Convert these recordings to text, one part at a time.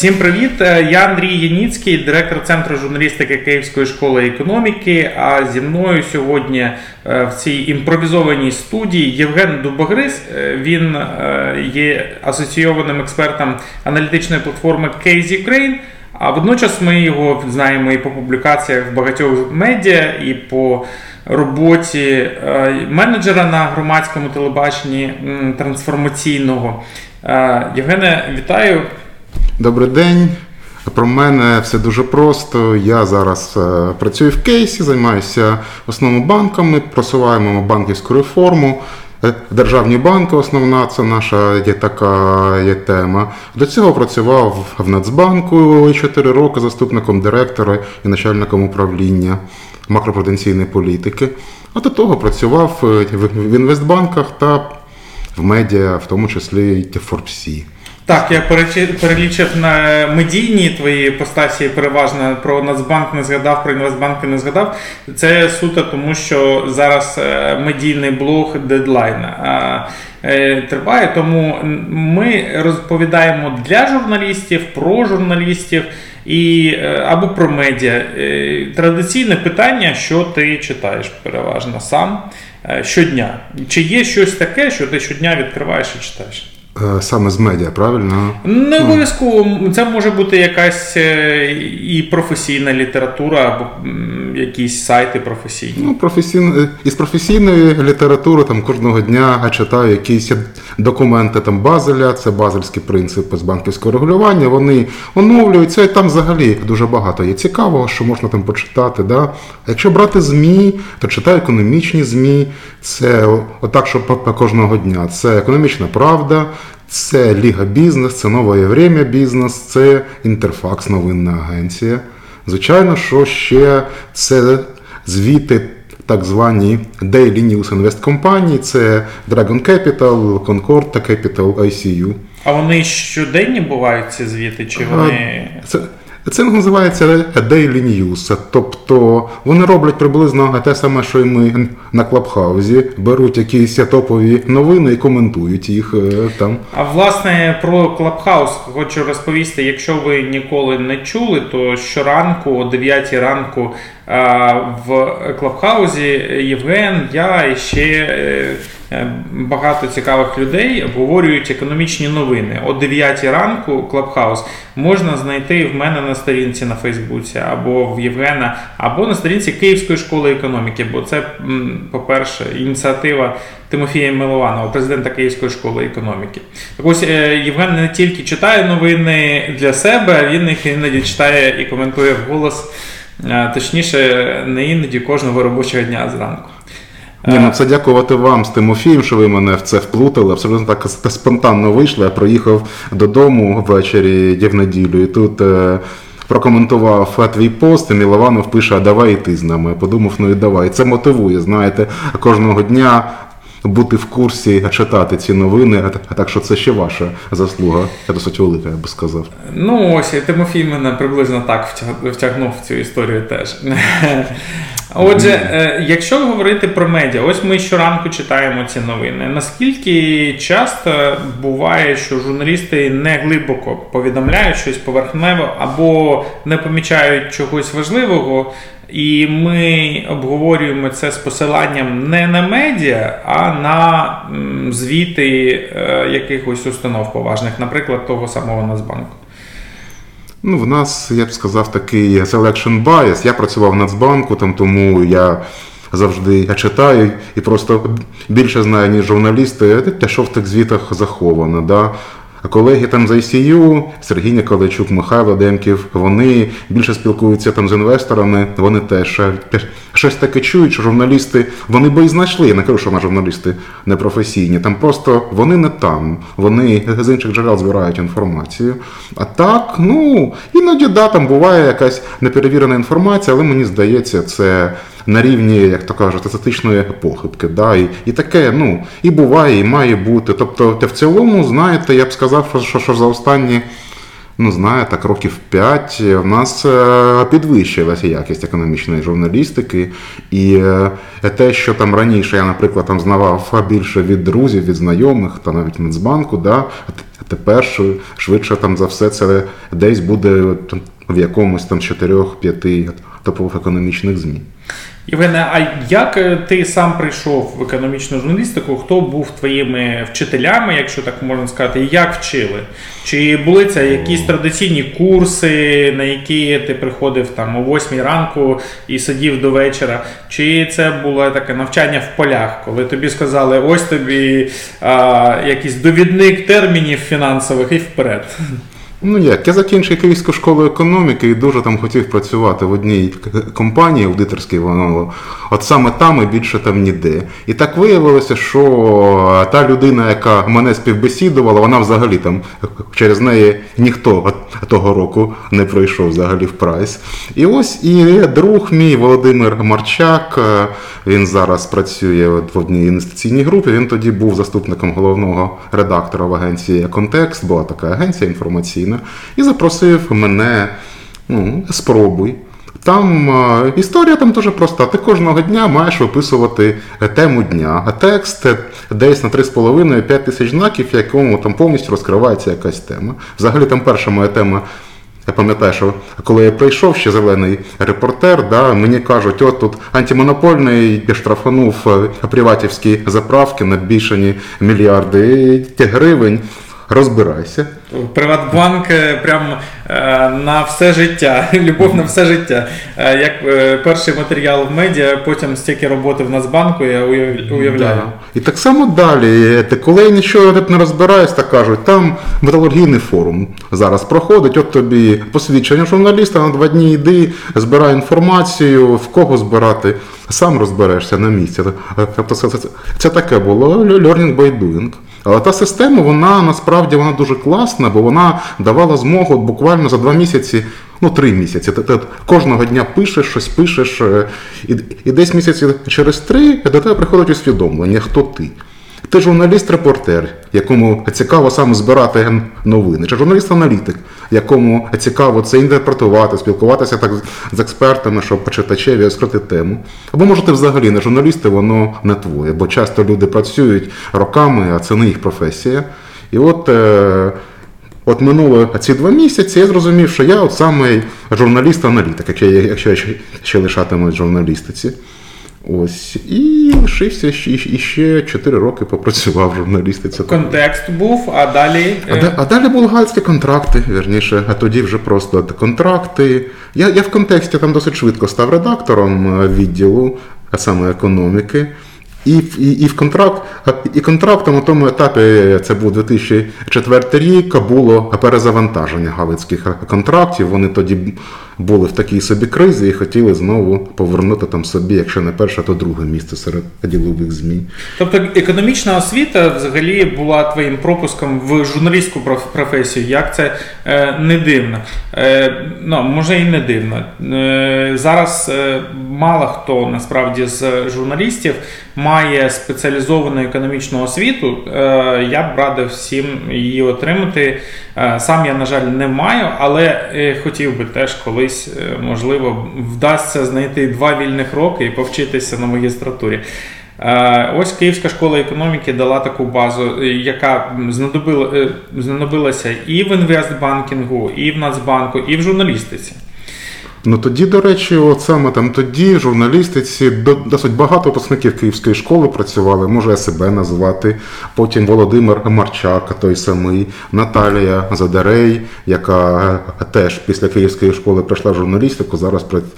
Всім привіт! Е, Я Андрій Яніцький, директор Центру журналістики Київської школи економіки. А зі мною сьогодні е, в цій імпровізованій студії Євген Дубогриз. Е, Він є асоційованим експертом аналітичної платформи Case Ukraine. А водночас ми його знаємо і по публікаціях в багатьох медіа, і по роботі менеджера на громадському телебаченні трансформаційного. Євгене, вітаю. Добрий день. Про мене все дуже просто. Я зараз е, працюю в кейсі, займаюся основними банками, просуваємо банківську реформу. Е, Державні банки, основна це наша є така є тема. До цього працював в Нацбанку 4 роки заступником директора і начальником управління макропруденційної політики. А до того працював е, в інвестбанках та в медіа, в тому числі і в Форбсі. Так, я перелічив на медійні твої постаті переважно про Нацбанк не згадав, про Інвестбанк не згадав. Це суто тому, що зараз е, медійний блог дедлайн е, триває. Тому ми розповідаємо для журналістів, про журналістів і е, або про медіа. Традиційне питання, що ти читаєш переважно сам щодня. Чи є щось таке, що ти щодня відкриваєш і читаєш? Е, Саме з медіа, правильно? Не обов'язково це може бути якась е, і професійна література, або якісь сайти професійні. Ну, професійно, із професійної літератури там кожного дня я читаю якісь документи там Базеля, це базельські принципи з банківського регулювання. Вони оновлюються, і там взагалі дуже багато є цікавого, що можна там почитати. Да? А якщо брати ЗМІ, то читаю економічні ЗМІ. Це отак, що кожного дня. Це економічна правда. Це Ліга Бізнес, це нове время бізнес, це Інтерфакс, новинна агенція. Звичайно, що ще це звіти так звані Daily News Invest компанії, це Dragon Capital, Concord та Capital ICU. А вони щоденні бувають ці звіти, чи вони. Це, це називається Daily News, тобто вони роблять приблизно те саме, що і ми на Клабхаузі, беруть якісь топові новини і коментують їх е, там. А власне про Клабхаус хочу розповісти. Якщо ви ніколи не чули, то щоранку о 9 ранку в Клабхаузі Євген, я і ще е, багато цікавих людей обговорюють економічні новини. О 9 ранку Клабхаус можна знайти в мене на сторінці на Фейсбуці або в Євгена, або на сторінці Київської школи економіки, бо це, по-перше, ініціатива Тимофія Милованова, президента Київської школи економіки. Так ось е, Євген не тільки читає новини для себе, він їх іноді читає і коментує вголос, точніше, не іноді кожного робочого дня зранку. Ні, ну це дякувати вам з Тимофієм, що ви мене в це вплутали. Абсолютно так спонтанно вийшло. Я приїхав додому ввечері є в неділю, і тут е, прокоментував твій пост, і Мілованов пише: а давай і ти з нами. Я подумав, ну і давай. Це мотивує, знаєте, кожного дня. Бути в курсі, читати ці новини, а так що це ще ваша заслуга. Я досить велика, я би сказав. Ну, ось і Тимофій мене приблизно так втяг- втягнув в цю історію теж. Отже, е, якщо говорити про медіа, ось ми щоранку читаємо ці новини. Наскільки часто буває, що журналісти не глибоко повідомляють щось поверхнево або не помічають чогось важливого, і ми обговорюємо це з посиланням не на медіа, а на звіти е, якихось установ поважних, наприклад, того самого Нацбанку. Ну, в нас, я б сказав, такий selection bias. Я працював в Нацбанку, там, тому я завжди читаю і просто більше знаю, ніж журналісти, те, що в тих звітах заховано. Да? А колеги там з ICU, Сергій Николайчук, Михайло Демків, вони більше спілкуються там з інвесторами, вони теж е, щось таке чують, що журналісти, вони би і знайшли. Я не кажу, що на журналісти не професійні. Там просто вони не там, вони з інших джерел збирають інформацію. А так, ну іноді да, там буває якась неперевірена інформація, але мені здається, це на рівні, як то кажуть, естетичної похибки. Да? І, і таке, ну, і буває, і має бути. Тобто, те в цілому, знаєте, я б сказав, що, що, за останні ну знаю, так років 5 в нас е, підвищилася якість економічної журналістики. І е, те, що там раніше я, наприклад, там знавав більше від друзів, від знайомих та навіть Нацбанку, да, тепер швидше там за все це десь буде в якомусь там 4-5 топових економічних ЗМІ. Євгене, а як е, ти сам прийшов в економічну журналістику? Хто був твоїми вчителями, якщо так можна сказати, і як вчили? Чи були це якісь традиційні курси, на які ти приходив там о 8 ранку і сидів до вечора? Чи це було таке навчання в полях, коли тобі сказали, ось тобі а, якийсь довідник термінів фінансових і вперед? Ну як, я закінчив Київську школу економіки і дуже там хотів працювати в одній компанії аудиторській, воно от саме там і більше там ніде. І так виявилося, що та людина, яка мене співбесідувала, вона взагалі там через неї ніхто того року не пройшов взагалі в прайс. І ось і друг мій Володимир Марчак, е, він зараз працює в одній інвестиційній групі. Він тоді був заступником головного редактора в агенції Контекст, була така агенція інформаційна, і запросив мене. Ну, спробуй. Там е, історія там дуже проста. Ти кожного дня маєш виписувати е, тему дня, а текст е, десь на 3,5-5 тисяч знаків, в якому там повністю розкривається якась тема. Взагалі там перша моя тема. Я пам'ятаю, що коли я прийшов, ще зелений репортер, да, мені кажуть, от тут антимонопольний штрафанув приватівські заправки на більше ні мільярди гривень. Розбирайся. Приватбанк е, прям е, на все життя, любов на все життя. Е, Як перший матеріал в медіа, потім стільки роботи в Нацбанку, я уяв- уявляю. Да. І так само далі. Ти коли я нічого не розбираюсь, так кажуть, там металургійний форум зараз проходить, от тобі посвідчення журналіста на два дні йди, збирай інформацію, в кого збирати, сам розберешся на місці. Тобто це, це, це, це таке було learning by doing. Але та система, вона насправді вона дуже класна, бо вона давала змогу буквально за два місяці, ну три місяці. Ти, ти кожного дня пишеш щось, пишеш, е, і, і десь місяці через три до тебе приходить усвідомлення, хто ти. Ти журналіст-репортер, якому цікаво саме збирати новини, чи журналіст-аналітик, якому цікаво це інтерпретувати, спілкуватися так з- експертами, щоб читачеві розкрити тему. Або може ти взагалі не журналіст, і воно не твоє, бо часто люди працюють роками, а це не їх професія. І от. Е- От минуло ці два місяці, я зрозумів, що я от саме журналіст-аналітик, якщо я, ще, лишатимусь журналістиці. Ось. І лишився ще, і ще 4 роки попрацював журналістиці. Контекст був, а далі. А, е, а далі булгарські контракти, вірніше, а тоді вже просто контракти. Я, я в контексті там досить швидко став редактором е, відділу, а саме економіки. І, в- і, і в контракт, і контрактом на тому етапі, це був 2004 рік, було перезавантаження галицьких контрактів. Вони тоді були в такій собі кризі і хотіли знову повернути там собі, якщо не перше, то друге місце серед ділових ЗМІ. Тобто економічна освіта взагалі була твоїм пропуском в журналістську професію. Як це е, не дивно? Е, ну, може і не дивно. Е, зараз мало хто насправді з журналістів має спеціалізовану економічну освіту. Я б радив всім її отримати. Сам я, на жаль, не маю, але хотів би теж колись, е, можливо, вдасться знайти два вільних роки і повчитися на магістратурі. Е, Ось Київська школа економіки дала таку базу, е, яка знадобила, знадобилася і в інвестбанкінгу, і в Нацбанку, і в журналістиці. Ну тоді, до речі, от саме там тоді журналістиці досить багато випускників Київської школи працювали, може себе назвати. Потім Володимир Марчак, той самий, Наталія Задарей, яка теж після Київської школи прийшла в журналістику, зараз працює.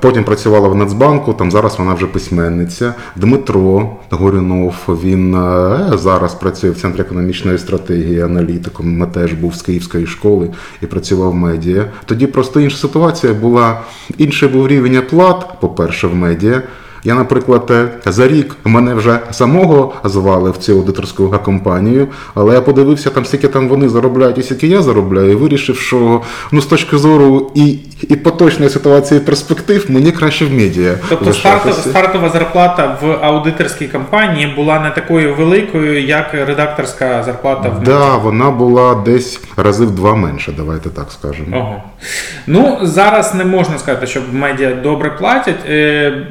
Потім працювала в Нацбанку, там зараз вона вже письменниця. Дмитро Горюнов, він е, зараз працює в Центрі економічної стратегії аналітиком. Ми теж був з Київської школи і працював в медіа. Тоді просто інша ситуація була, інший був рівень оплат, по-перше, в медіа. Я, наприклад, е, за рік мене вже самого звали в цю аудиторську компанію, але я подивився там, скільки там вони заробляють і скільки я заробляю, і вирішив, що ну з точки зору і, і поточної ситуації перспектив, мені краще в медіа. Тобто стартова, стартова зарплата в аудиторській компанії була не такою великою, як редакторська зарплата в Да, вона була десь рази в два менше, давайте так скажемо. Ого. Ну, зараз не можна сказати, щоб медіа добре платять. Е,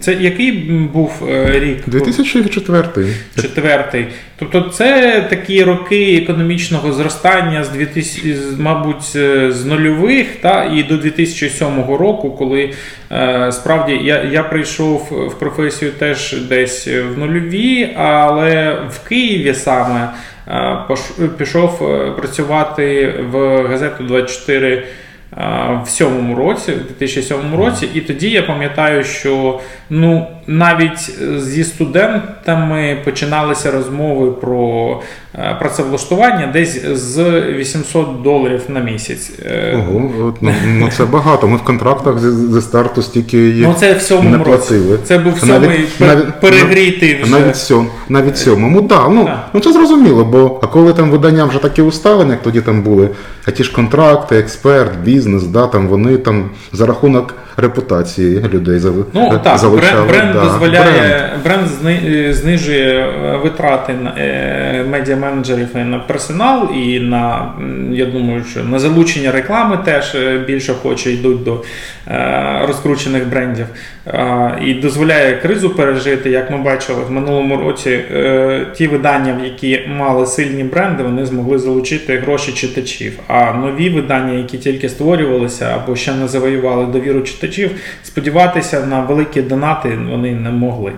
Це який був е, рік? 2004. Четвертий. Тобто це такі роки економічного зростання з 2000, мабуть, з нульових та і до 2007 року, коли е, справді я, я прийшов в професію теж десь в нульові, але в Києві саме е, пішов е, працювати в газету 24 в сьомому році, в 2007 році, і тоді я пам'ятаю, що ну навіть зі студентами починалися розмови про е, працевлаштування десь з 800 доларів на місяць. Е, Ого, от, ну, ну це багато. Ми в контрактах зі, зі старту стільки їх Ну, це в не сьомому році. Це був Навіть- сьомий навіть- перегрітий вже. Навіть сьом, навіть сьомому, да, ну, Так. ну це зрозуміло, бо а коли там видання вже такі усталені, як тоді там були, а ті ж контракти, експерт, бізнес, да, там вони там за рахунок репутації людей зали- Ну так, залучали. бренд, бренд да, дозволяє, бренд, зни- знижує е, витрати на е, медіа-менеджерів і на персонал, і на я думаю, що на залучення реклами теж е, більше охоче йдуть до е, розкручених брендів. Е, І дозволяє кризу пережити, як ми бачили в минулому році, е, ті видання, які мали сильні бренди, вони змогли залучити гроші читачів. А нові видання, які тільки створювалися або ще не завоювали довіру читачів, сподіватися на великі донати вони не могли.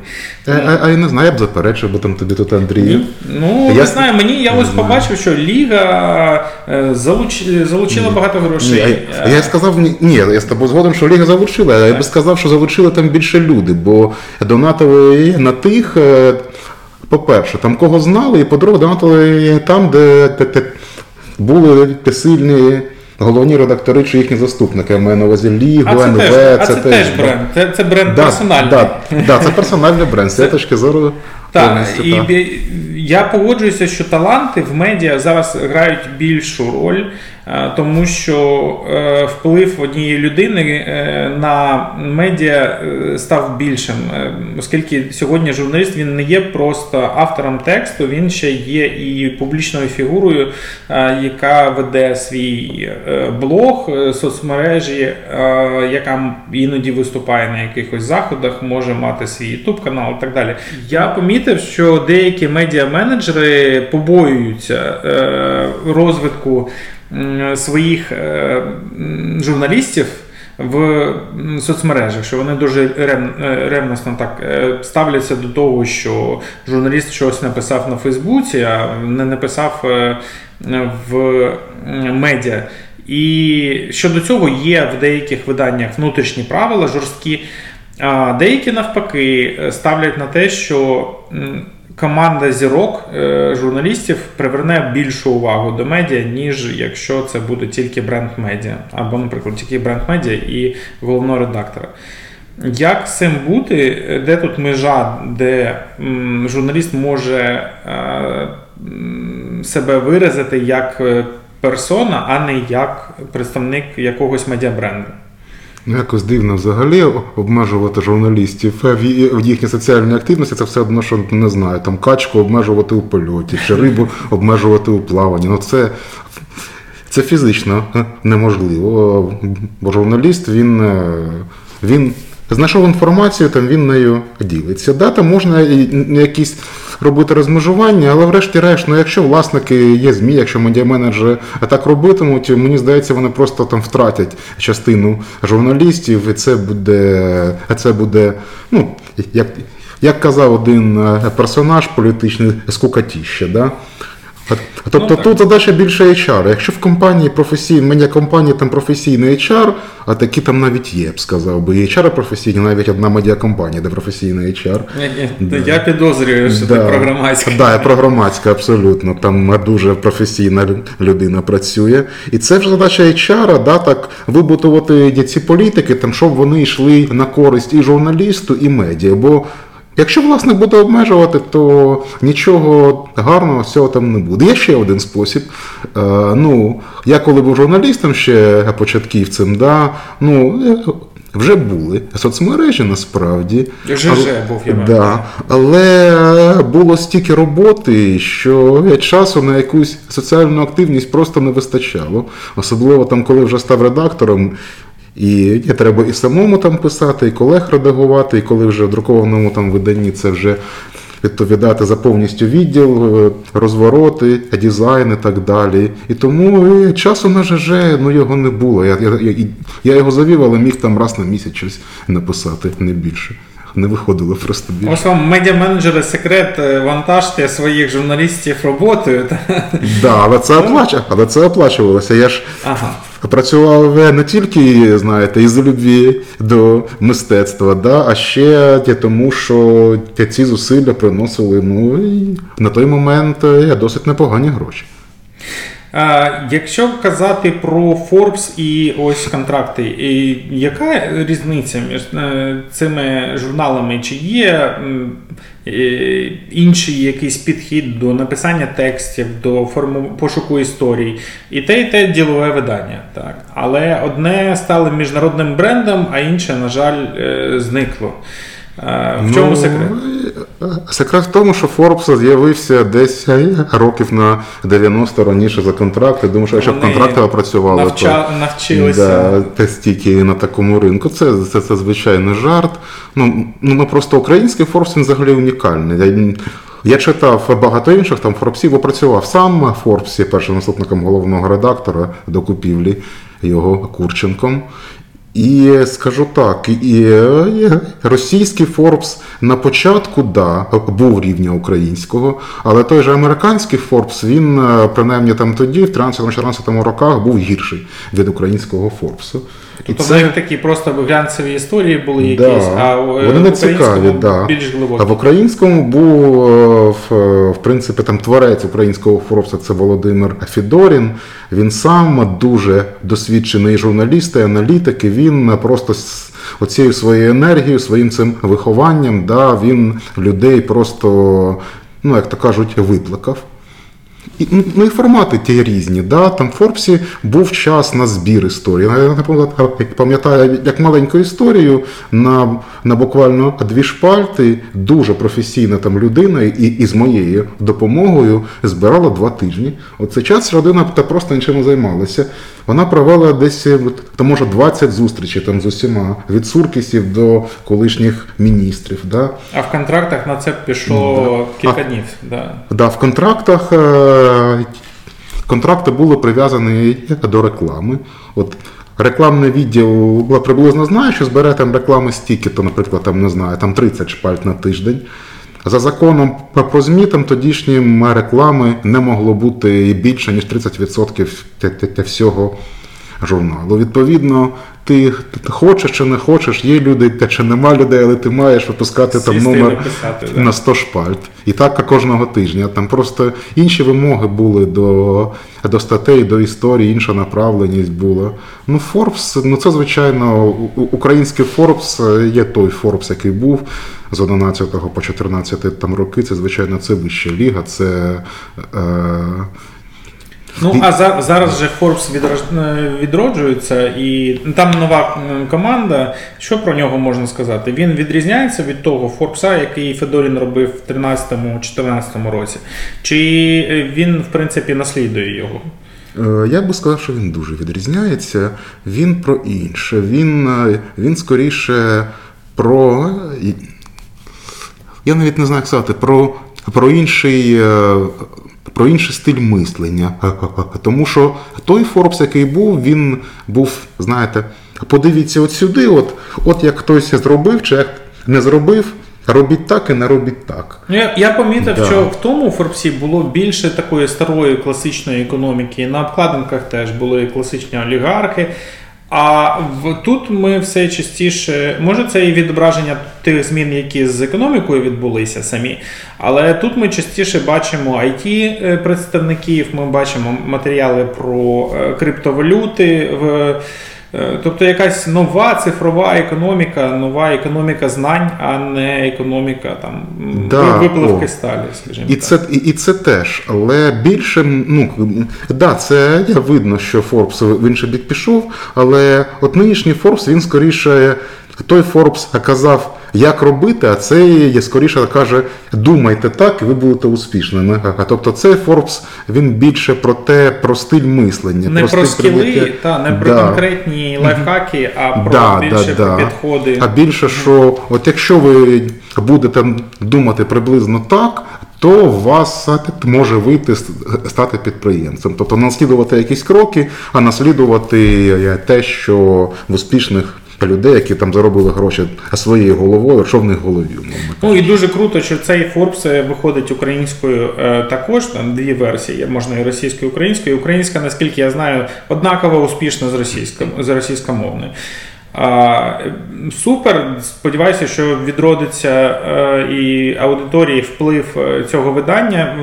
А, а, а я не знаю, я б заперечив, бо там тобі тут Андрій. Ну, Я- не знаю, мені я ось побачив, що Ліга е, залуч... залучила багато Ні, грошей. а, я сказав, ні, ні, я з тобою згодом, що Ліга залучила, а я би сказав, що залучили там більше люди, бо донатили на тих, е, по-перше, там кого знали, і по-друге, донатили там, де, були сильні головні редактори чи їхні заступники. Я маю на увазі Лігу, А це, НВ, теж, а це, теж бренд. Це, це бренд Да, персональний. Да, да, це персональний бренд, з точки зору. Так, і та. я погоджуюся, що таланти в медіа зараз грають більшу роль, тому що е, вплив однієї людини е, на медіа е, став більшим, Е, оскільки сьогодні журналіст він не є просто автором тексту, він ще є і публічною фігурою, е, яка веде свій е, блог, е, соцмережі, е, яка іноді виступає на якихось заходах, може мати свій YouTube канал і так далі. Я помітив, що деякі медіа-менеджери побоюються е, розвитку своїх е, журналістів. В соцмережах, що вони дуже рев, е, так е, ставляться до того, що журналіст щось написав на Фейсбуці, а не написав в медіа. І щодо цього є в деяких виданнях внутрішні правила жорсткі. А деякі навпаки ставлять на те, що команда зірок е, журналістів приверне більшу увагу до медіа, ніж якщо це буде тільки бренд медіа, або, наприклад, тільки бренд медіа і головного редактора. Як з цим бути? Де тут межа, де журналіст може е, себе виразити як е, персона, а не як представник якогось медіабренду? Ну, якось дивно взагалі обмежувати журналістів в в їхній соціальній активності. Це все одно, що не знаю, там качку обмежувати у польоті, чи рибу обмежувати у плаванні. Ну це, це фізично неможливо. Бо журналіст він, е, він знайшов інформацію, там він нею ділиться. Да, там можна якісь робити розмежування, але врешті-решт, ну якщо власники є ЗМІ, якщо медіаменеджери так робитимуть, мені здається, вони просто там втратять частину журналістів, і це буде, це буде, ну, як, як казав один е, персонаж політичний, скукатіще. Да? А- Тобто Ну, тут задача більше HR. Якщо в компанії професійні, медіа компанії там професійний HR, а такі там навіть є, я б сказав, бо HR професійні, навіть одна медіакомпанія, де професійний HR. Ні, ні, Я підозрюю, що ти про громадське. Да, я про громадське, абсолютно. Там дуже професійна людина працює. І це вже задача HR, да, так вибудувати ці політики, там, щоб вони йшли на користь і журналісту, і медіа. Бо Якщо власник буде обмежувати, то нічого гарного з цього там не буде. Є ще один спосіб. Е, ну, я коли був журналістом ще початківцем, да, ну, е, вже були соцмережі насправді. ЖЖ був, я да, Але було стільки роботи, що часу на якусь соціальну активність просто не вистачало. Особливо там, коли вже став редактором. І треба і самому там писати, і колег редагувати, і коли вже в друкованому там виданні це вже відповідати за повністю відділ, е, розвороти, дизайн і так далі. І тому е, часу на ЖЖ ну, його не було. Я, я, я, я його завів, але міг там раз на місяць щось написати, не більше. Не виходило просто більше. Ось вам медіа-менеджери секрет, е, вантажте своїх журналістів роботою. та- Да, але це оплачу, але це оплачувалося. Я ж Ага. Працював не тільки, знаєте, із любві до мистецтва, да, а ще тому, що ці зусилля приносили ну, і на той момент е, досить непогані гроші. Якщо казати про Forbes і ось контракти, і яка різниця між е, цими журналами? Чи є е, інший якийсь підхід до написання текстів, до форму пошуку історій? І те, і те ділове видання, так. Але одне стало міжнародним брендом, а інше, на жаль, е, зникло. В чому Ну, секрет? Секрет в тому, що Forbes з'явився десь років на 90 раніше за контракти. Думаю, що якщо б контракти працювали, навча- то навчилися. Да, та стільки на такому ринку. Це, це, це звичайно жарт. Ну, ну ми просто український Forbes він взагалі унікальний. Я, я читав багато інших там Форбсів, бо працював сам Форбс, є першим заступником головного редактора до купівлі його Курченком. І скажу так, і е, російський Форбс на початку да, був рівня українського, але той же американський Форбс, він е, принаймні там тоді, в 13-14 роках, був гірший від українського Форбсу. І Тобто в них такі просто глянцеві історії були якісь, Да, а вони не цікаві, да. більш глибокі. А в українському був е, в, в принципі там творець українського Форбса це Володимир Фідорін. Він сам дуже досвідчений журналіст і аналітик. І він просто з оцією своєю енергією, своїм цим вихованням, да, він людей просто, ну як то кажуть, виплакав. Ну, ну і формати ті різні. Да? Там в Форбсі був час на збір історії. Я пам'ятаю, як маленьку історію на, на буквально дві шпальти дуже професійна там людина і, і з моєю допомогою збирала два тижні. Оцей час людина та просто нічим не займалася. Вона провела десь та може 20 зустрічей там з усіма від Суркісів до колишніх міністрів. Да? А в контрактах на це пішло кілька днів. Да. Да, в контрактах е, контракти були прив'язані до реклами. От рекламний відділ приблизно знає, що збере там реклами стільки, то, наприклад, там не знаю, там 30 шпальт на тиждень. За законом про ЗМІ там тодішнім реклами не могло бути більше, ніж 30% те- те- те всього журналу. Відповідно, ти хочеш чи не хочеш, є люди, чи нема людей, але ти маєш випускати там Сісти і номер написати, на 100 шпальт. І так кожного тижня. Там просто інші вимоги були до, до статей, до історії, інша направленість була. Ну, Форбс, ну це звичайно, український Форбс е, є той Форбс, який був з 11 по 14 там роки. Це, звичайно, це вища ліга, це. Е, Ну а за, зараз же Forbes відрож- е, відроджується, і там нова команда. Що про нього можна сказати? Він відрізняється від того Форбса, який Федорін робив в 13-14 році. Чи е, він, в принципі, наслідує його? Е, Я би сказав, що він дуже відрізняється. Він про інше. Він, він скоріше про. Я навіть не знаю, як сказати, про, про інший. Про інший стиль мислення. Тому що той Форбс, який був, він був, знаєте, подивіться от сюди, от, от як хтось зробив, чи як не зробив, робіть так і не робіть так. Ну, я, я помітив, Да. що в тому Форбсі було більше такої старої класичної економіки. На обкладинках теж були класичні олігархи. А в, тут ми все частіше, може, це і відображення тих змін, які з економікою відбулися самі, але тут ми частіше бачимо it представників, ми бачимо матеріали про е, криптовалюти в Е, Тобто якась нова цифрова економіка, нова економіка знань, а не економіка там Да, випливки о. сталі, скажімо І так. це, і, і це теж, але більше, ну да, це я видно, що Форбс в інший бік пішов, але от нинішній Форбс, він скоріше, той Форбс казав, як робити, а цей скоріше каже, думайте так, і ви будете успішними. А тобто цей Форбс, він більше про те, про стиль мислення. Не про стиль скіли, прийняття. та не про Да. конкретні лайфхаки, а про Да, більше да, про да. підходи. А більше, що от якщо ви будете думати приблизно так, то у вас може вийти стати підприємцем. Тобто наслідувати якісь кроки, а наслідувати е, те, що в успішних людей, які там заробили гроші своєю головою, що в них голові. Ну і дуже круто, що цей Forbes е, виходить українською е, також. Там дві версії, можна і російською, і українською. Українська, наскільки я знаю, однаково успішна з російською з російськомовною. А, супер. Сподіваюся, що відродиться е, і аудиторії вплив цього видання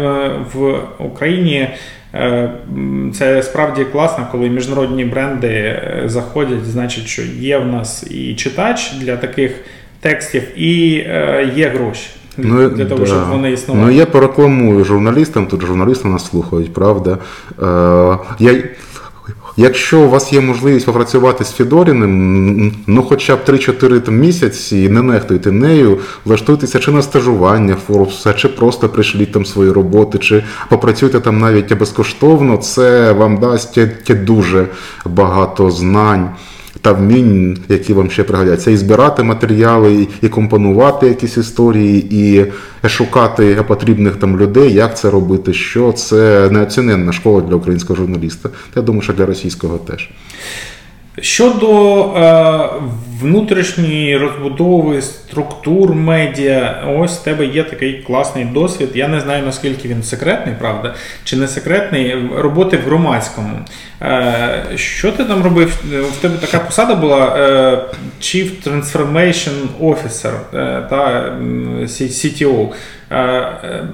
в Україні. Е, Це справді класно, коли міжнародні бренди е, заходять, значить, що є в нас і читач для таких текстів, і е, є гроші для, для того, да. щоб вони існували. Ну я порекламую журналістам, тут журналісти нас слухають, правда. Е, я, якщо у вас є можливість попрацювати з Федоріним, ну хоча б 3-4 місяці, не нехтуйте нею, влаштуйтеся чи на стажування Форбса, чи просто прийшліть там свої роботи, чи попрацюйте там навіть безкоштовно, це вам дасть дуже багато знань та вмінь, які вам ще пригодяться, і збирати матеріали, і- компонувати якісь історії, і шукати потрібних там людей, як це робити, що це неоціненна школа для українського журналіста. Я думаю, що для російського теж. Щодо е, внутрішньої розбудови структур медіа, ось в тебе є такий класний досвід. Я не знаю наскільки він секретний, правда, чи не секретний роботи в громадському. Е, що ти там робив? В тебе така посада була е, Chief Transformation Officer е, та CTO. Е, е,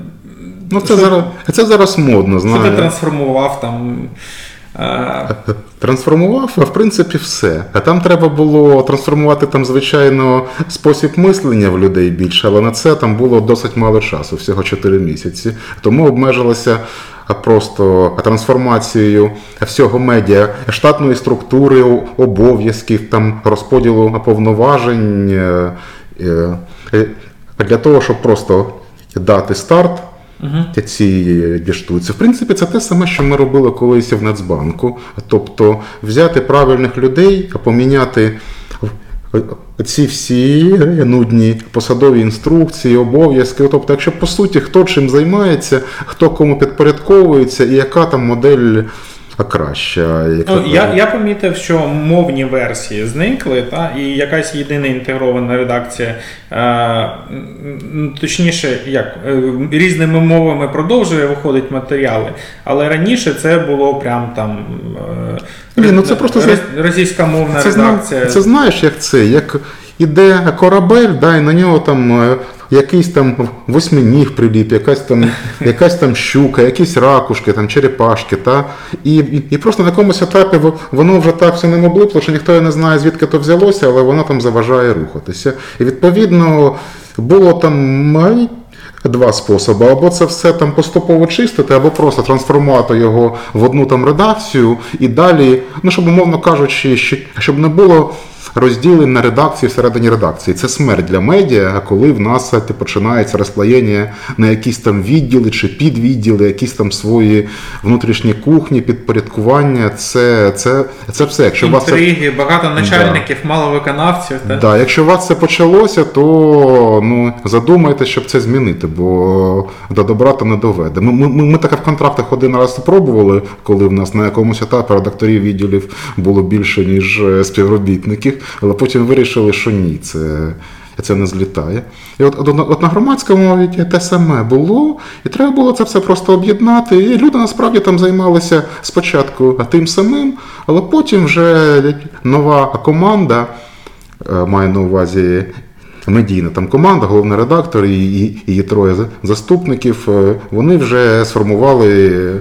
Ну, це що- зараз, це зараз модно, Що ти трансформував там? Е, Трансформував, в принципі, все. А там треба було трансформувати там, звичайно, спосіб мислення в людей більше, але на це там було досить мало часу, всього 4 місяці. Тому обмежилося просто трансформацією всього медіа, штатної структури, обов'язків, там розподілу повноважень е, е, е, для того, щоб просто дати старт цій діштуці. В принципі, це те саме, що ми робили колись в Нацбанку. Тобто взяти правильних людей, поміняти ці всі нудні посадові інструкції, обов'язки. Тобто, якщо по суті хто чим займається, хто кому підпорядковується і яка там модель краща. Яка Ну, я, я помітив, що мовні версії зникли, та, і якась єдина інтегрована редакція, е, точніше, як е, різними мовами продовжує виходити матеріали, але раніше це було прям там е, Ні, ну це просто рос- російська мовна Це, редакція. це знаєш, як це, як іде корабель, да, і на нього там е, якийсь там восьминіг приліп, якась там, якась там щука, якісь ракушки, там, черепашки. Та? І, і, і просто на якомусь етапі воно вже так все ним облипло, що ніхто не знає, звідки то взялося, але воно там заважає рухатися. І відповідно було там. Два способи: або це все там поступово чистити, або просто трансформувати його в одну там редакцію і далі, ну щоб умовно кажучи, щоб не було розділень на редакції всередині редакції. Це смерть для медіа, коли в нас е, починається розслоєння на якісь там відділи чи підвідділи, якісь там свої внутрішні кухні, підпорядкування. Це, це, це все. Якщо у вас це багато начальників, мало виконавців. Та? Да, якщо у вас це почалося, то ну задумайте, щоб це змінити, бо до добра то не доведе. Ми, ми, ми, таке в контрактах один раз спробували, коли в нас на якомусь етапі редакторів відділів було більше, ніж е, але потім вирішили, що ні, це. Це не злітає. І от, от, на громадському те саме було, і треба було це все просто об'єднати. І люди насправді там займалися спочатку тим самим, але потім вже нова команда е, маю на увазі медійна там команда, головний редактор і, її троє заступників. е, Вони вже сформували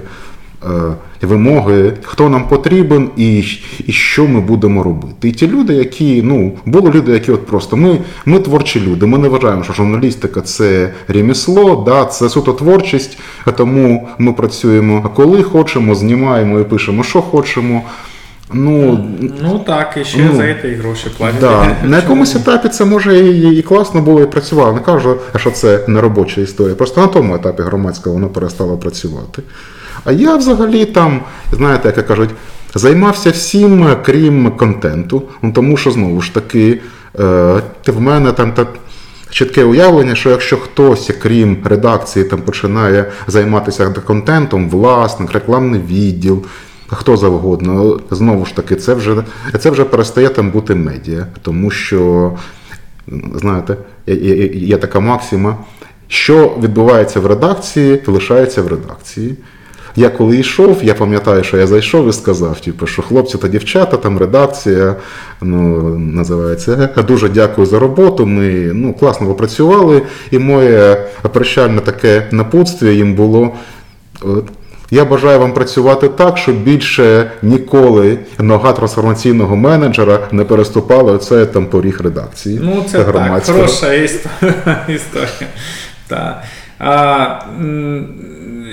вимоги, хто нам потрібен і, і що ми будемо робити. І ті люди, які ну були люди, які от просто ми, ми творчі люди. Ми не вважаємо, що журналістика це ремісло, да, це суто творчість, тому ми працюємо коли хочемо, знімаємо і пишемо, що хочемо. Ну, Ну так, і ще Ну, за це і гроші платять. Да. На якомусь етапі це може і, і класно було і працювало. Не кажу, що це не робоча історія. Просто на тому етапі громадського воно перестало працювати. А я взагалі там, знаєте, як кажуть, займався всім, крім контенту. Ну, тому що знову ж таки, е, в мене там так. Чітке уявлення, що якщо хтось, крім редакції, там починає займатися контентом, власник, рекламний відділ, хто завгодно, знову ж таки, це вже, це вже перестає там бути медіа, тому що, знаєте, є, така максима, що відбувається в редакції, лишається в редакції. Я коли йшов, я пам'ятаю, що я зайшов і сказав, типу, що хлопці та дівчата, там редакція ну, називається. Дуже дякую за роботу. Ми ну, класно попрацювали. І моє прощальне таке напутствие їм було. Я бажаю вам працювати так, щоб більше ніколи нога трансформаційного менеджера не переступала оцей там поріг редакції. Ну, це так, хороша історія. Так. А,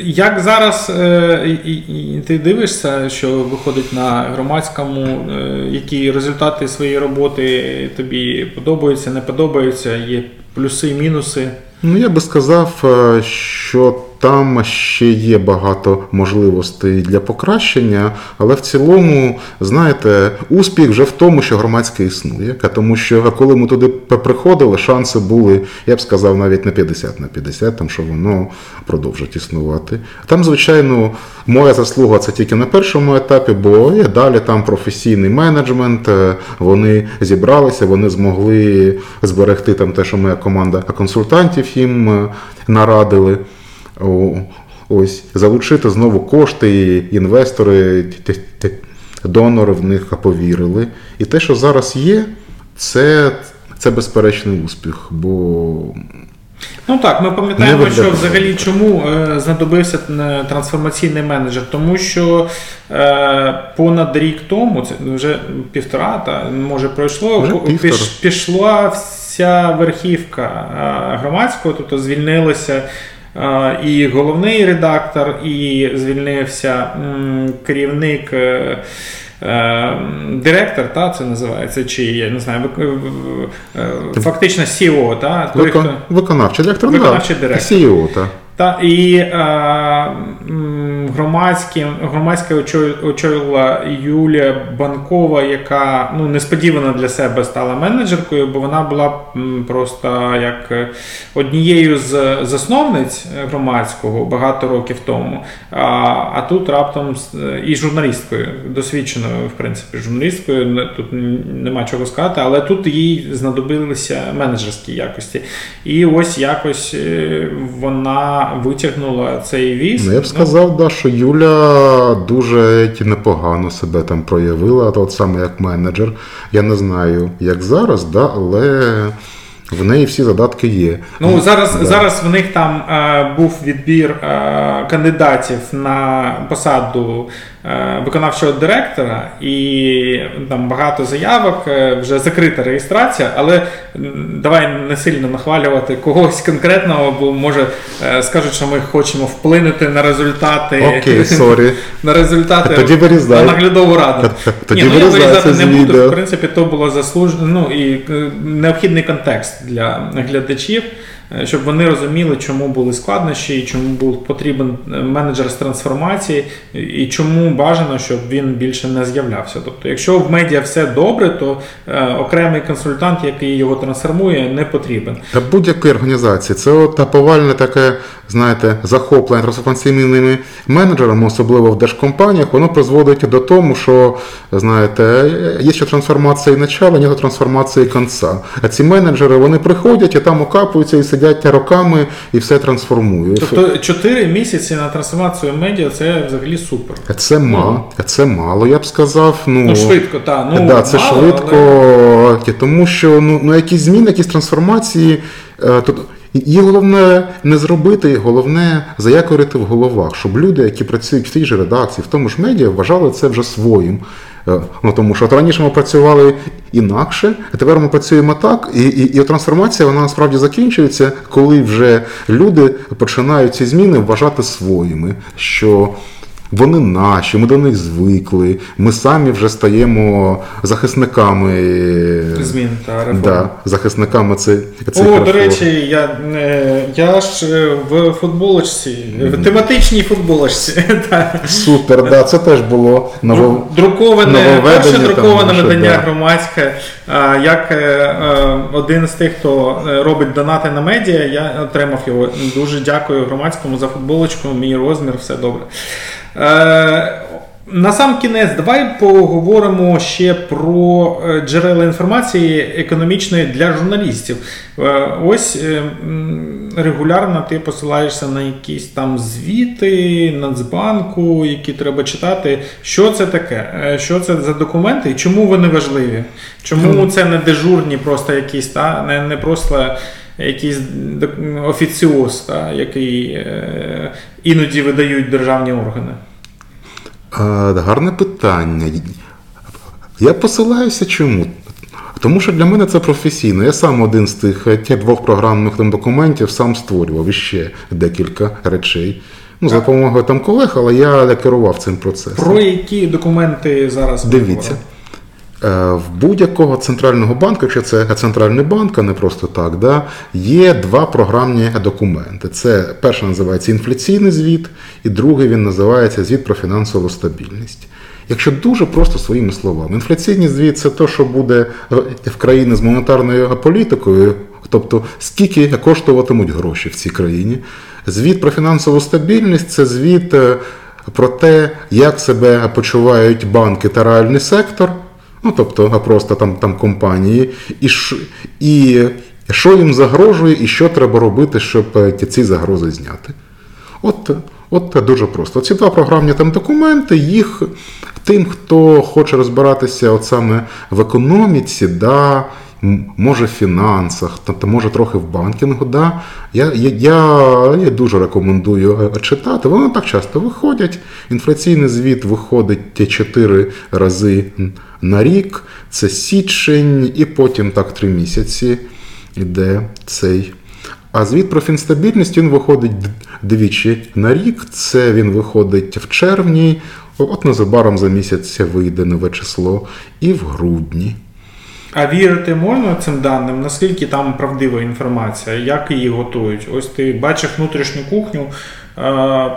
як зараз е, і- і- і ти дивишся, що виходить на громадському, е, які результати своєї роботи тобі подобаються, не подобаються, є плюси, мінуси? Ну, я би сказав, е, що там ще є багато можливостей для покращення, але в цілому, знаєте, успіх вже в тому, що громадське існує. Тому що коли ми туди приходили, шанси були, я б сказав, навіть не 50 на 50, там що воно продовжить існувати. Там, звичайно, моя заслуга це тільки на першому етапі, бо є далі там професійний менеджмент. е, Вони зібралися, вони змогли зберегти там те, що моя команда консультантів їм е, нарадили. Ось залучити знову кошти, інвестори, донори в них повірили. І те, що зараз є, це, це безперечний успіх. Бо Ну так, ми пам'ятаємо, що взагалі чому е, знадобився трансформаційний менеджер, тому що е, понад рік тому, це вже півтора, та може пройшло, Вже півтора. пішла вся верхівка е, громадського, тобто звільнилося. Е, І головний редактор, і звільнився керівник, е, е, директор, та, це називається, чи я не знаю, фактично CEO, та, той, викон, хто- виконавчий директор, Виконавчий директор. CEO, так. та і а, громадським, громадське очо- очолила Юлія Банкова, яка ну, несподівано для себе стала менеджеркою, бо вона була просто як е, однією з засновниць громадського багато років тому. А, а тут раптом і журналісткою, досвідченою, в принципі, журналісткою, тут нема чого сказати, але тут їй знадобилися менеджерські якості. І ось якось е, вона витягнула цей віз. Ну, я б сказав, да, що Юля дуже непогано себе там проявила, от саме як менеджер. Я не знаю, як зараз, да, але в неї всі задатки є. Ну зараз, Да. зараз в них там е, був відбір е, кандидатів на посаду виконавчого директора, і там багато заявок, е, вже закрита реєстрація, але давай не сильно нахвалювати когось конкретного, бо може е, скажуть, що ми хочемо вплинути на результати. Окей, sorry. На результати Тоді на наглядову раду. Тоді Ні, ну, я вирізати не буду. відео. В принципі, то було заслужено. Ну і е, необхідний контекст для глядачів, е, щоб вони розуміли, чому були складнощі, чому був потрібен е, менеджер з трансформації, і- чому бажано, щоб він більше не з'являвся. Тобто, якщо в медіа все добре, то е, окремий консультант, який його трансформує, не потрібен. Та будь-якої організації. Це от повальне таке, знаєте, захоплення трансформаційними менеджерами, особливо в держкомпаніях, воно призводить до того, що, знаєте, є ще трансформація начала, ні трансформації кінця. А ці менеджери вони приходять і там окапуються і сидять роками і все трансформують. Тобто 4 місяці на трансформацію медіа це взагалі супер. Це мало, це мало, я б сказав. Ну, Ну, швидко, так. Ну, да, це мало, швидко, але- тому що ну, ну якісь зміни, якісь трансформації. е, Тут І головне не зробити, головне заякорити в головах, щоб люди, які працюють в тій же редакції, в тому ж медіа, вважали це вже своїм. Е, Ну тому що от раніше ми працювали інакше, а тепер ми працюємо так, і, і, і трансформація вона насправді закінчується, коли вже люди починають ці зміни вважати своїми, що вони наші, ми до них звикли, ми самі вже стаємо захисниками Змін та реформ. Да, захисниками цих О, до речі, я, е, я ж е, в футболочці, в тематичній футболочці. Супер, да, це теж було ново... Друковане, перше друковане наше, видання да. громадське. А, Як е, один з тих, хто робить донати на медіа, я отримав його. Дуже дякую громадському за футболочку, мій розмір, все добре. Е, на сам кінець, давай поговоримо ще про е, джерела інформації економічної для журналістів. Е, Ось регулярно ти посилаєшся на якісь там звіти Нацбанку, які треба читати. Що це таке? Що це за документи і чому вони важливі? Чому це не дежурні, просто якісь, та? Не, не просто. Якийсь офіціоз, та, який е, іноді видають державні органи. Гарне питання. Я посилаюся чому? Тому що для мене це професійно. Я сам один з тих е, тих двох програмних там документів сам створював іще декілька речей. Ну, за допомогою там колег, але я керував цим процесом. Про які документи зараз Дивіться. говоримо? Е, В будь-якого центрального банку, якщо це центральний банк, а не просто так, да, є два програмні документи. Це перший називається інфляційний звіт, і другий він називається звіт про фінансову стабільність. Якщо дуже просто своїми словами, інфляційний звіт це те, що буде в країні з монетарною політикою, тобто скільки коштуватимуть гроші в цій країні. Звіт про фінансову стабільність це звіт е, про те, як себе почувають банки та реальний сектор. Ну, тобто, а просто там, там компанії, і, і що їм загрожує, і що треба робити, щоб е, ці загрози зняти. От, от дуже просто. Ці два програмні там документи, їх тим, хто хоче розбиратися от саме в економіці, да, може в фінансах, та може трохи в банкінгу, да, я, я, я, дуже рекомендую е, читати. Вони так часто виходять. Інфляційний звіт виходить ті чотири рази на рік, це січень, і потім так три місяці іде цей. А звіт про фінстабільність він виходить двічі на рік. Це він виходить в червні, от незабаром за місяць вийде нове число, і в грудні. А вірити можна цим даним? Наскільки там правдива інформація? Як її готують? Ось ти бачиш внутрішню кухню. Е,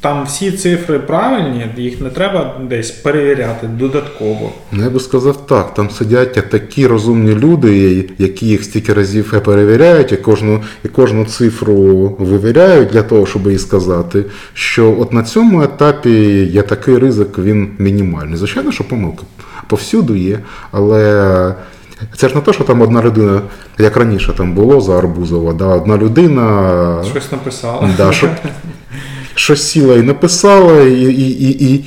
Там всі цифри правильні, їх не треба десь перевіряти додатково. Ну, я би сказав так, там сидять такі розумні люди, які їх стільки разів перевіряють, і кожну, і кожну цифру вивіряють для того, щоб їй сказати, що от на цьому етапі є такий ризик, він мінімальний. Звичайно, що помилки повсюду є, але це ж не те, що там одна людина, як раніше там було за Арбузова, да, одна людина Щось написала. Да, що, щось сіла і написала, і, і, і, і,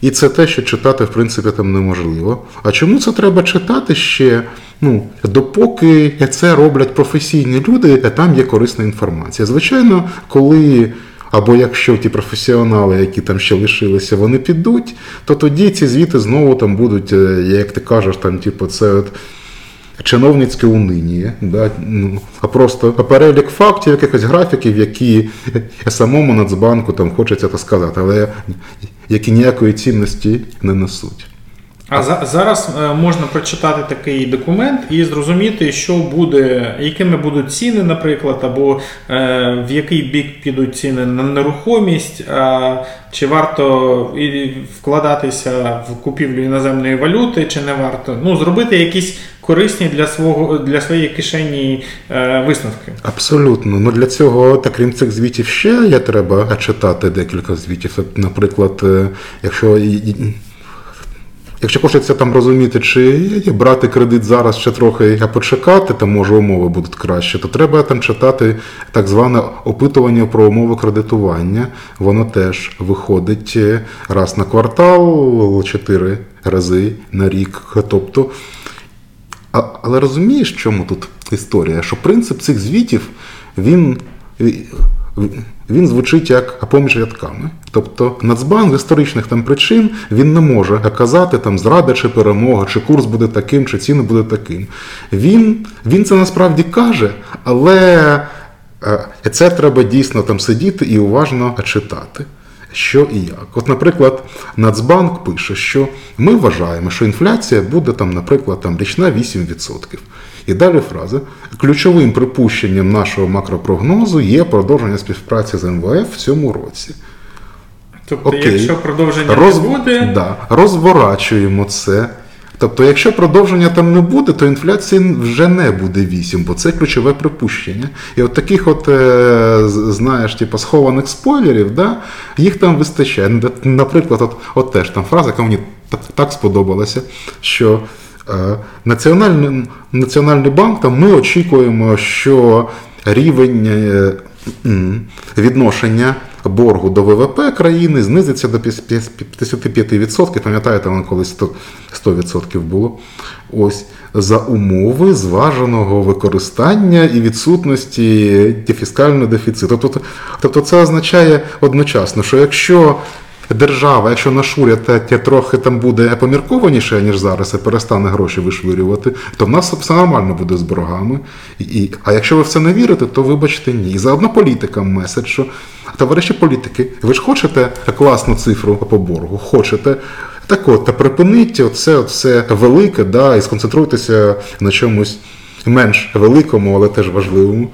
і це те, що читати, в принципі, там неможливо. А чому це треба читати ще? Ну, допоки це роблять професійні люди, там є корисна інформація. Звичайно, коли. Або якщо ті професіонали, які там ще лишилися, вони підуть, то тоді ці звіти знову там будуть, е, як ти кажеш, там, типу, це от чиновницьке униніє, да? ну, а просто перелік фактів, якихось графіків, які самому Нацбанку там хочеться так сказати, але які ніякої цінності не несуть. А за, зараз е, можна прочитати такий документ і зрозуміти, що буде, якими будуть ціни, наприклад, або е, в який бік підуть ціни на нерухомість, а, чи варто і вкладатися в купівлю іноземної валюти, чи не варто. Ну, зробити якісь корисні для свого для своєї кишені е, висновки. Абсолютно. Ну для цього, та крім цих звітів, ще є треба читати декілька звітів. Наприклад, е, якщо Якщо хочеться там розуміти, чи брати кредит зараз ще трохи, а почекати, там може умови будуть краще, то треба там читати так зване опитування про умови кредитування. Воно теж виходить е, раз на квартал, чотири рази на рік. Тобто, а, але розумієш, в чому тут історія, що принцип цих звітів він, він звучить як поміж рядками. Тобто Нацбанк з історичних там причин він не може казати там зрада чи перемога, чи курс буде таким, чи ціни буде таким. Він, він це насправді каже, але е, це треба дійсно там сидіти і уважно читати. Що і як. От, наприклад, Нацбанк пише, що ми вважаємо, що інфляція буде там, наприклад, там річна 8%. І далі фраза. Ключовим припущенням нашого макропрогнозу є продовження співпраці з МВФ в цьому році. Тобто, Окей. якщо продовження Роз... не буде, Да. Розворачуємо це. Тобто, якщо продовження там не буде, то інфляції вже не буде 8, бо це ключове припущення. І от таких, от, е, знаєш, типу, схованих спойлерів, да, їх там вистачає. Наприклад, от, от теж там фраза, яка мені так, сподобалася, що Національний, Національний банк, там ми очікуємо, що рівень е, відношення боргу до ВВП країни знизиться до 55%. Пам'ятаєте, воно колись 100%, 100% було. Ось за умови зваженого використання і відсутності фіскального дефіциту. Тобто, тобто це означає одночасно, що якщо держава, якщо наш уряд та трохи там буде поміркованіше, ніж зараз, і перестане гроші вишвирювати, то в нас все нормально буде з боргами. І- а якщо ви в це не вірите, то вибачте ні. І заодно політикам меседж, що товариші політики, ви ж хочете класну цифру по боргу? Хочете. Так от, та припиніть оце, оце велике, да, і сконцентруйтеся на чомусь менш великому, але теж важливому.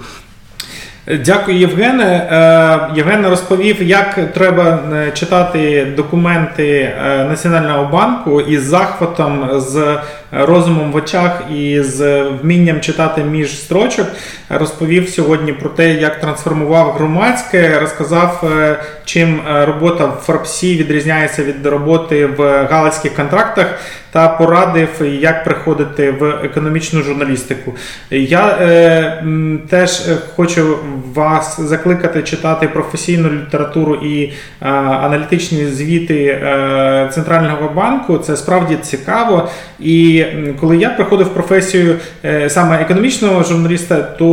Дякую, Євгене. Е, Євген розповів, як треба е, читати документи е, Національного банку із захватом, з розумом в очах і з вмінням читати між строчок. Розповів сьогодні про те, як трансформував громадське, розказав, е, чим е, робота в Форбсі відрізняється від роботи в галицьких контрактах. Та порадив, як приходити в економічну журналістику. Я е, теж хочу вас закликати читати професійну літературу і е, аналітичні звіти е, Центрального банку. Це справді цікаво. І коли я приходив в професію е, саме економічного журналіста, то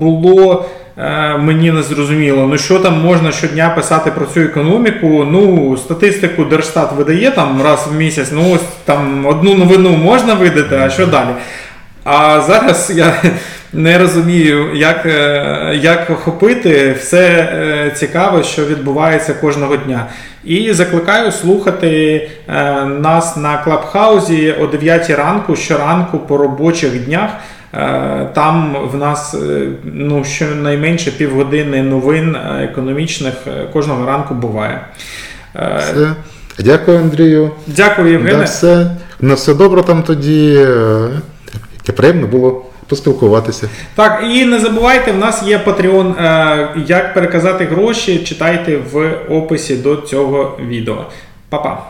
було. Е, Мені не зрозуміло, ну що там можна щодня писати про цю економіку. Ну, статистику Держстат видає там раз в місяць, ну ось там одну новину можна видати, а що далі? А зараз я не розумію, як, е, як охопити все е, цікаве, що відбувається кожного дня. І закликаю слухати е, нас на Клабхаузі о 9 ранку, щоранку по робочих днях. Там в нас ну, щонайменше півгодини новин економічних кожного ранку буває. Все. Дякую, Андрію. Дякую, Євгене. На все, на все добре там тоді. Приємно було поспілкуватися. Так, і не забувайте, в нас є Patreon. Е, Як переказати гроші, читайте в описі до цього відео. Па-па.